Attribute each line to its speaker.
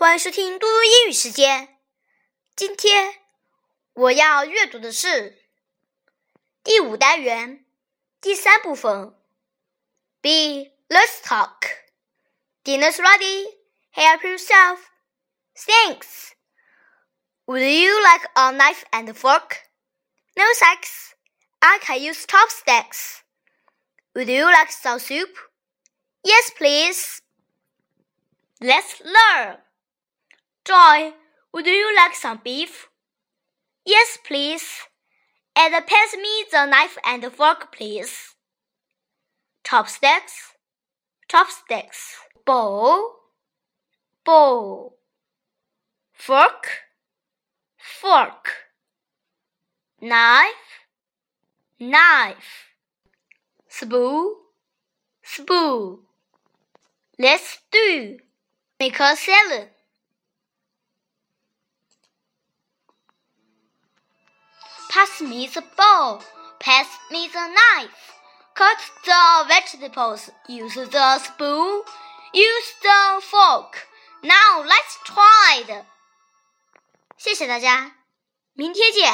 Speaker 1: 欢迎收听嘟嘟英语时间。今天我要阅读的是第五单元第三部分。B. Let's talk. Dinner's ready. Help yourself. Thanks. Would you like a knife and fork? No thanks. I can use chopsticks. Would you like some soup? Yes, please. Let's learn. Joy, would you like some beef? Yes, please. And pass me the knife and fork, please. Chopsticks, chopsticks. Bowl, bowl. Fork, fork. Knife, knife. Spoon, spoon. Let's do. Make a salad. Pass me the bowl. Pass me the knife. Cut the vegetables. Use the spoon. Use the fork. Now let's try it. 谢谢大家，明天见。